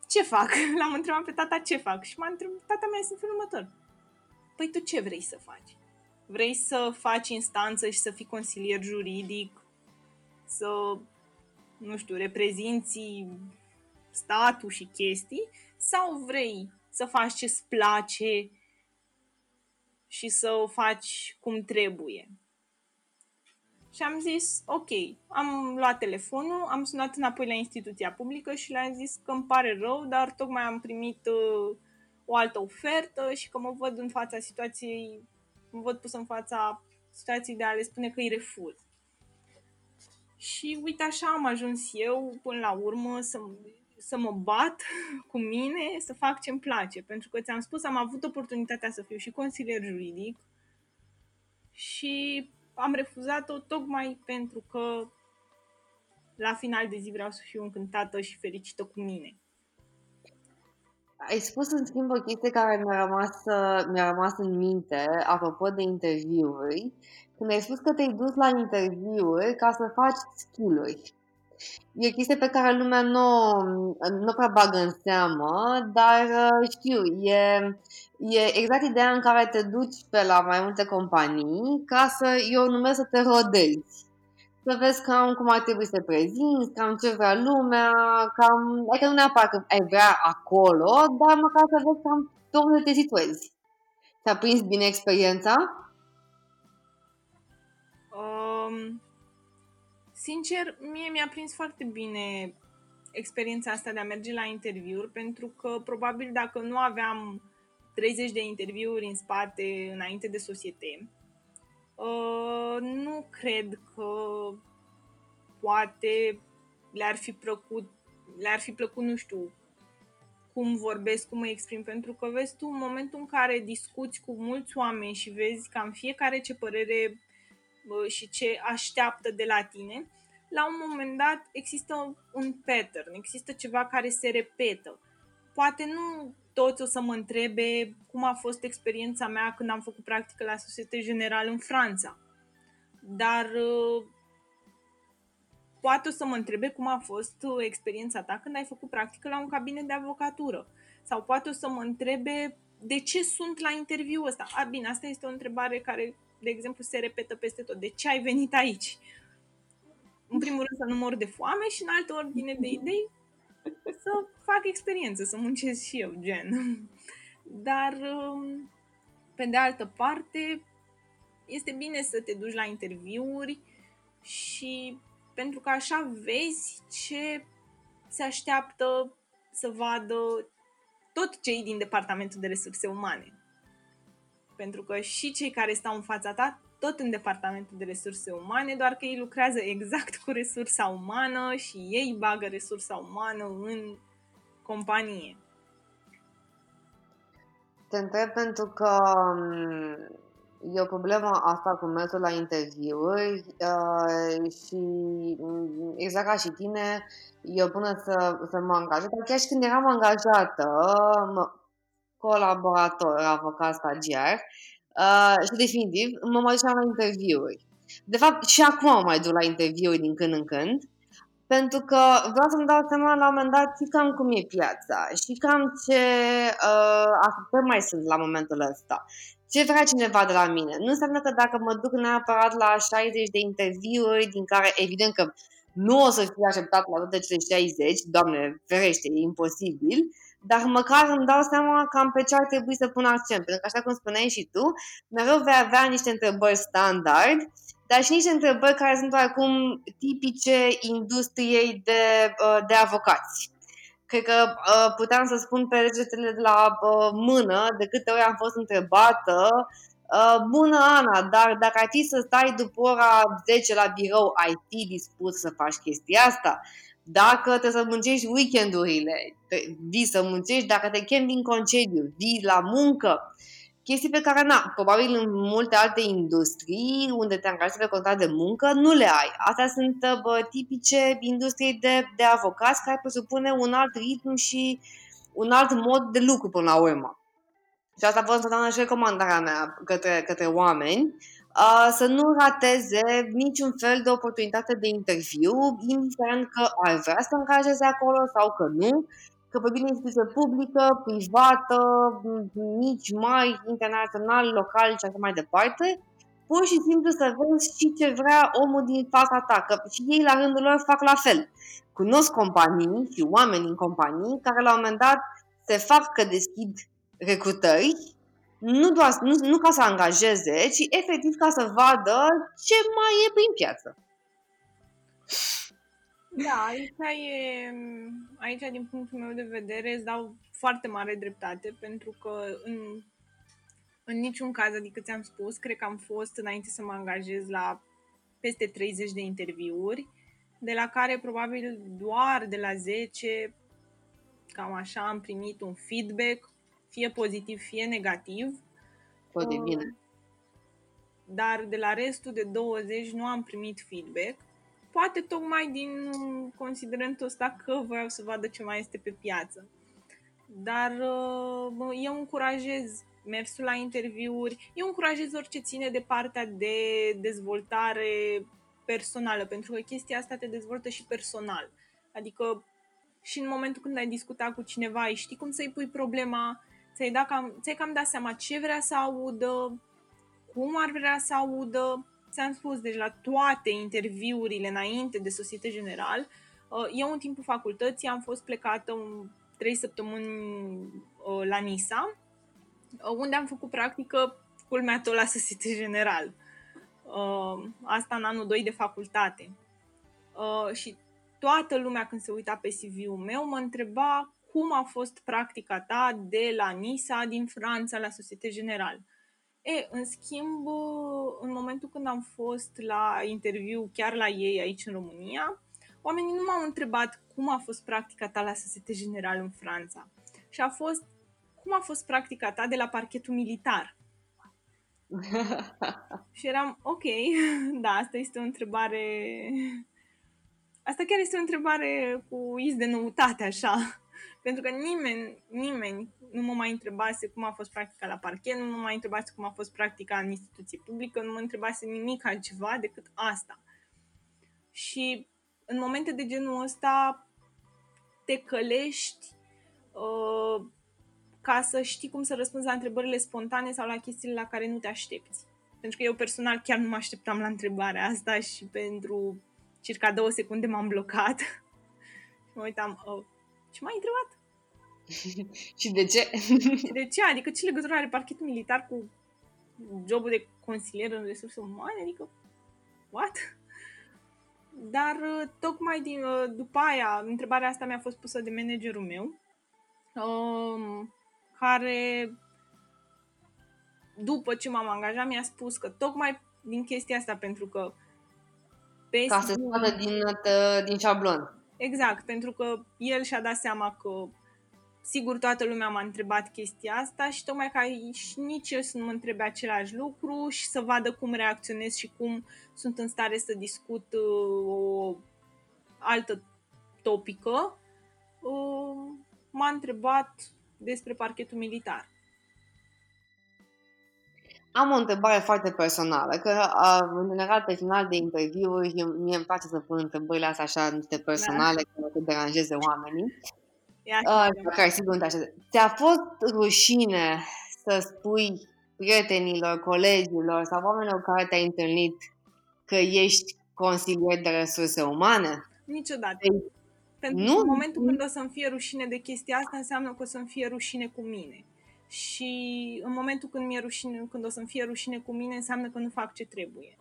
ce fac? L-am întrebat pe tata ce fac și m-a întrebat, tata mea este în felul următor. Păi tu ce vrei să faci? Vrei să faci instanță și să fii consilier juridic? Să, nu știu, reprezinți statul și chestii? Sau vrei să faci ce-ți place și să o faci cum trebuie? Și am zis, ok, am luat telefonul, am sunat înapoi la instituția publică și le-am zis că îmi pare rău, dar tocmai am primit uh, o altă ofertă și că mă văd în fața situației, mă văd pus în fața situației de a le spune că îi refuz. Și uite așa am ajuns eu până la urmă să, să mă bat cu mine, să fac ce-mi place. Pentru că ți-am spus, am avut oportunitatea să fiu și consilier juridic și am refuzat-o tocmai pentru că la final de zi vreau să fiu încântată și fericită cu mine. Ai spus în schimb o chestie care mi-a rămas, mi-a rămas în minte, apropo de interviuri, când ai spus că te-ai dus la interviuri ca să faci skill-uri. E o chestie pe care lumea nu, nu prea bagă în seamă, dar uh, știu, e, e exact ideea în care te duci pe la mai multe companii ca să, eu numesc să te rodezi să vezi cam cum ar trebui să te prezinți, cam ce vrea lumea, cam, adică nu neapărat că ai vrea acolo, dar măcar să vezi cam pe unde te situezi. Ți-a prins bine experiența? Um, sincer, mie mi-a prins foarte bine experiența asta de a merge la interviuri, pentru că probabil dacă nu aveam 30 de interviuri în spate înainte de societe, Uh, nu cred că poate le-ar fi plăcut, le-ar fi plăcut, nu știu, cum vorbesc, cum mă exprim, pentru că vezi tu, în momentul în care discuți cu mulți oameni și vezi cam fiecare ce părere uh, și ce așteaptă de la tine, la un moment dat există un pattern, există ceva care se repetă. Poate nu toți o să mă întrebe cum a fost experiența mea când am făcut practică la Societe General în Franța. Dar uh, poate o să mă întrebe cum a fost uh, experiența ta când ai făcut practică la un cabinet de avocatură. Sau poate o să mă întrebe de ce sunt la interviu ăsta. A, bine, asta este o întrebare care, de exemplu, se repetă peste tot. De ce ai venit aici? în primul rând să nu mor de foame și în altă ordine de idei să fac experiență, să muncesc și eu, gen. Dar, um, pe de altă parte, este bine să te duci la interviuri și pentru că așa vezi ce se așteaptă să vadă tot cei din Departamentul de Resurse Umane. Pentru că și cei care stau în fața ta, tot în Departamentul de Resurse Umane, doar că ei lucrează exact cu resursa umană și ei bagă resursa umană în companie. Te întreb pentru că mm, e o problemă asta cu mersul la interviuri uh, și mm, exact ca și tine, eu până să, să mă angajez, dar chiar și când eram angajată, mă, colaborator, avocat stagiar, uh, și definitiv mă mai duceam la interviuri. De fapt, și acum mă mai duc la interviuri din când în când, pentru că vreau să-mi dau seama la un moment dat și cam cum e piața și cam ce uh, așteptări mai sunt la momentul ăsta ce vrea cineva de la mine. Nu înseamnă că dacă mă duc neapărat la 60 de interviuri, din care evident că nu o să fiu acceptat la toate cele 60, doamne ferește, e imposibil, dar măcar îmi dau seama cam pe ce ar trebui să pun accent. Pentru că, așa cum spuneai și tu, mereu vei avea niște întrebări standard, dar și niște întrebări care sunt oarecum tipice industriei de, uh, de avocați. Cred că uh, puteam să spun pe regetele de la uh, mână de câte ori am fost întrebată uh, Bună, Ana, dar dacă ai fi să stai după ora 10 la birou, ai fi dispus să faci chestia asta? Dacă trebuie să muncești weekendurile, vii să muncești, dacă te chem din concediu, vii la muncă, chestii pe care, na, probabil în multe alte industrii unde te angajezi pe contract de muncă, nu le ai. Astea sunt bă, tipice industriei de, de avocați care presupune un alt ritm și un alt mod de lucru până la urmă. Și asta a fost întotdeauna și recomandarea mea către, către oameni, uh, să nu rateze niciun fel de oportunitate de interviu, indiferent că ar vrea să angajeze acolo sau că nu, că pe bine instituție publică, privată, nici mai, internațional, local și așa mai departe, pur și simplu să vezi și ce vrea omul din fața ta, că și ei la rândul lor fac la fel. Cunosc companii și oameni în companii care la un moment dat se fac că deschid recrutări, nu, doar, nu, nu ca să angajeze, ci efectiv ca să vadă ce mai e prin piață. Da, aici, e, aici, din punctul meu de vedere, îți dau foarte mare dreptate, pentru că în, în niciun caz, adică ți-am spus, cred că am fost înainte să mă angajez la peste 30 de interviuri, de la care probabil doar de la 10, cam așa, am primit un feedback, fie pozitiv, fie negativ. Foarte bine. Dar de la restul de 20 nu am primit feedback poate tocmai din considerentul ăsta că voiau să vadă ce mai este pe piață. Dar uh, eu încurajez mersul la interviuri, eu încurajez orice ține de partea de dezvoltare personală, pentru că chestia asta te dezvoltă și personal. Adică și în momentul când ai discutat cu cineva, ai știi cum să-i pui problema, ți-ai, dat cam, ți-ai cam dat seama ce vrea să audă, cum ar vrea să audă, ți-am spus, deci la toate interviurile înainte de Societe General, uh, eu în timpul facultății am fost plecată un, trei săptămâni uh, la Nisa, uh, unde am făcut practică culmea tot la Societe General. Asta în anul 2 de facultate. Și toată lumea când se uita pe CV-ul meu mă întreba cum a fost practica ta de la Nisa din Franța la Societe General. E, în schimb, în momentul când am fost la interviu chiar la ei aici în România, oamenii nu m-au întrebat cum a fost practica ta la Societe General în Franța. Și a fost cum a fost practica ta de la parchetul militar. și eram, ok, da, asta este o întrebare... Asta chiar este o întrebare cu iz de noutate, așa. Pentru că nimeni, nimeni nu mă mai întrebase cum a fost practica la parchet, nu mă mai întrebase cum a fost practica în instituție publică, nu mă întrebase nimic altceva decât asta. Și în momente de genul ăsta te călești uh, ca să știi cum să răspunzi la întrebările spontane sau la chestiile la care nu te aștepți. Pentru că eu personal chiar nu mă așteptam la întrebarea asta și pentru circa două secunde m-am blocat. și mă uitam, oh, ce m-ai întrebat? și de ce? și de ce? Adică ce legătură are parchetul militar cu jobul de consilier în resurse umane? Adică, what? Dar uh, tocmai din, uh, după aia, întrebarea asta mi-a fost pusă de managerul meu, um, care după ce m-am angajat mi-a spus că tocmai din chestia asta, pentru că pe Ca să scoată din, uh, din șablon. Exact, pentru că el și-a dat seama că sigur toată lumea m-a întrebat chestia asta și tocmai ca și nici eu să nu mă întrebe același lucru și să vadă cum reacționez și cum sunt în stare să discut uh, o altă topică, uh, m-a întrebat despre parchetul militar. Am o întrebare foarte personală, că în general pe final de interviuri mie îmi place să pun întrebările astea așa niște personale, da. care să deranjeze oamenii. Uh, care sigur nu Ți-a fost rușine să spui prietenilor, colegilor sau oamenilor care te-ai întâlnit că ești consilier de resurse umane? Niciodată. Ei, Pentru nu? că în momentul când o să-mi fie rușine de chestia asta, înseamnă că o să-mi fie rușine cu mine. Și în momentul când, mi-e rușine, când o să-mi fie rușine cu mine, înseamnă că nu fac ce trebuie.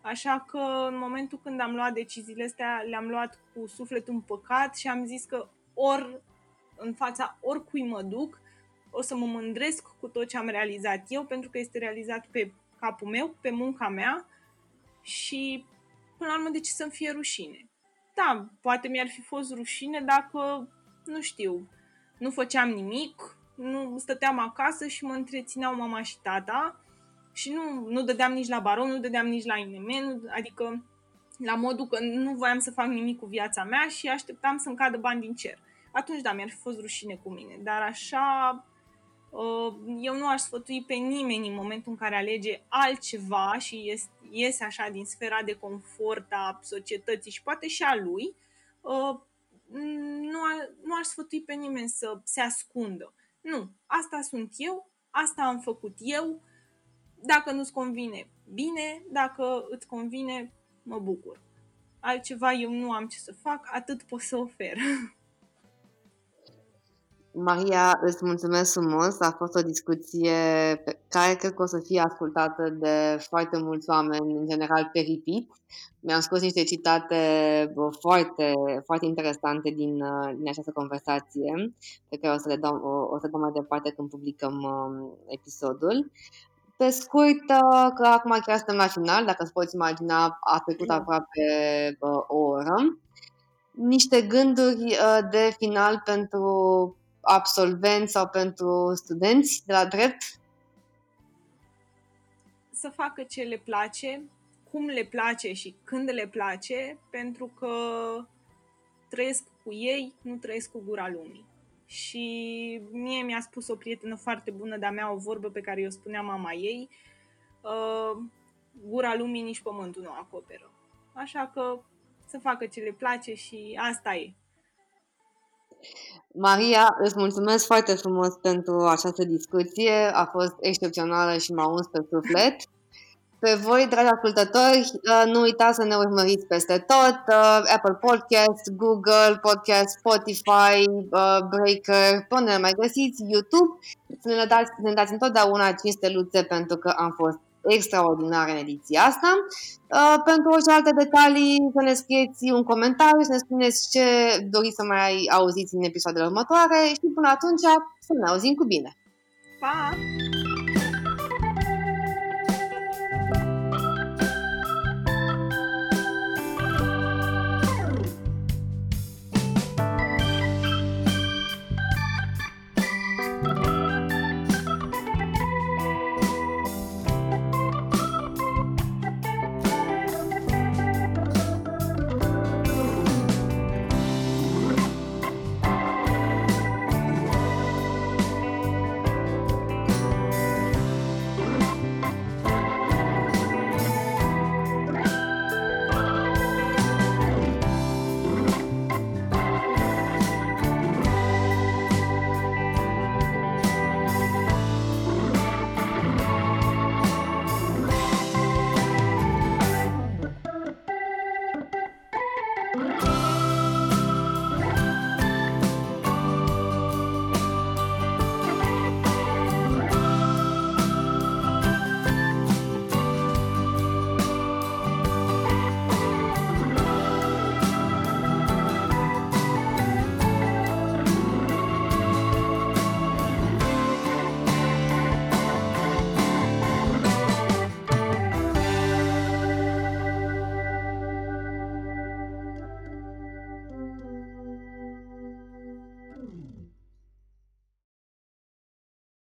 Așa că în momentul când am luat deciziile astea, le-am luat cu sufletul împăcat și am zis că ori în fața oricui mă duc, o să mă mândresc cu tot ce am realizat eu, pentru că este realizat pe capul meu, pe munca mea și până la urmă de ce să-mi fie rușine. Da, poate mi-ar fi fost rușine dacă, nu știu, nu făceam nimic, nu stăteam acasă și mă întrețineau mama și tata și nu, nu dădeam nici la baron, nu dădeam nici la INM, nu, adică la modul că nu voiam să fac nimic cu viața mea și așteptam să-mi cadă bani din cer atunci da, mi-ar fi fost rușine cu mine. Dar așa, uh, eu nu aș sfătui pe nimeni în momentul în care alege altceva și iese așa din sfera de confort a societății și poate și a lui, uh, nu, nu aș sfătui pe nimeni să se ascundă. Nu, asta sunt eu, asta am făcut eu, dacă nu-ți convine, bine, dacă îți convine, mă bucur. Altceva eu nu am ce să fac, atât pot să ofer. Maria, îți mulțumesc frumos. A fost o discuție pe care cred că o să fie ascultată de foarte mulți oameni, în general pe repeat. Mi-am scos niște citate foarte, foarte interesante din, din această conversație, pe care o să le dau, o, o să dau mai departe când publicăm uh, episodul. Pe scurt, uh, că acum chiar suntem la final, dacă îți poți imagina, a trecut aproape uh, o oră. Niște gânduri uh, de final pentru absolvenți sau pentru studenți de la drept? Să facă ce le place, cum le place și când le place, pentru că trăiesc cu ei, nu trăiesc cu gura lumii. Și mie mi-a spus o prietenă foarte bună de-a mea o vorbă pe care eu spunea mama ei, uh, gura lumii nici pământul nu acoperă. Așa că să facă ce le place și asta e. Maria, îți mulțumesc foarte frumos pentru această discuție. A fost excepțională și m-a uns pe suflet. Pe voi, dragi ascultători, uh, nu uitați să ne urmăriți peste tot. Uh, Apple Podcast, Google Podcast, Spotify, uh, Breaker, până ne mai găsiți, YouTube. Să ne dați, să ne dați întotdeauna 5 steluțe pentru că am fost extraordinară în ediția asta. Uh, pentru orice alte detalii, să ne scrieți un comentariu, să ne spuneți ce doriți să mai auziți în episoadele următoare și până atunci să ne auzim cu bine! Pa!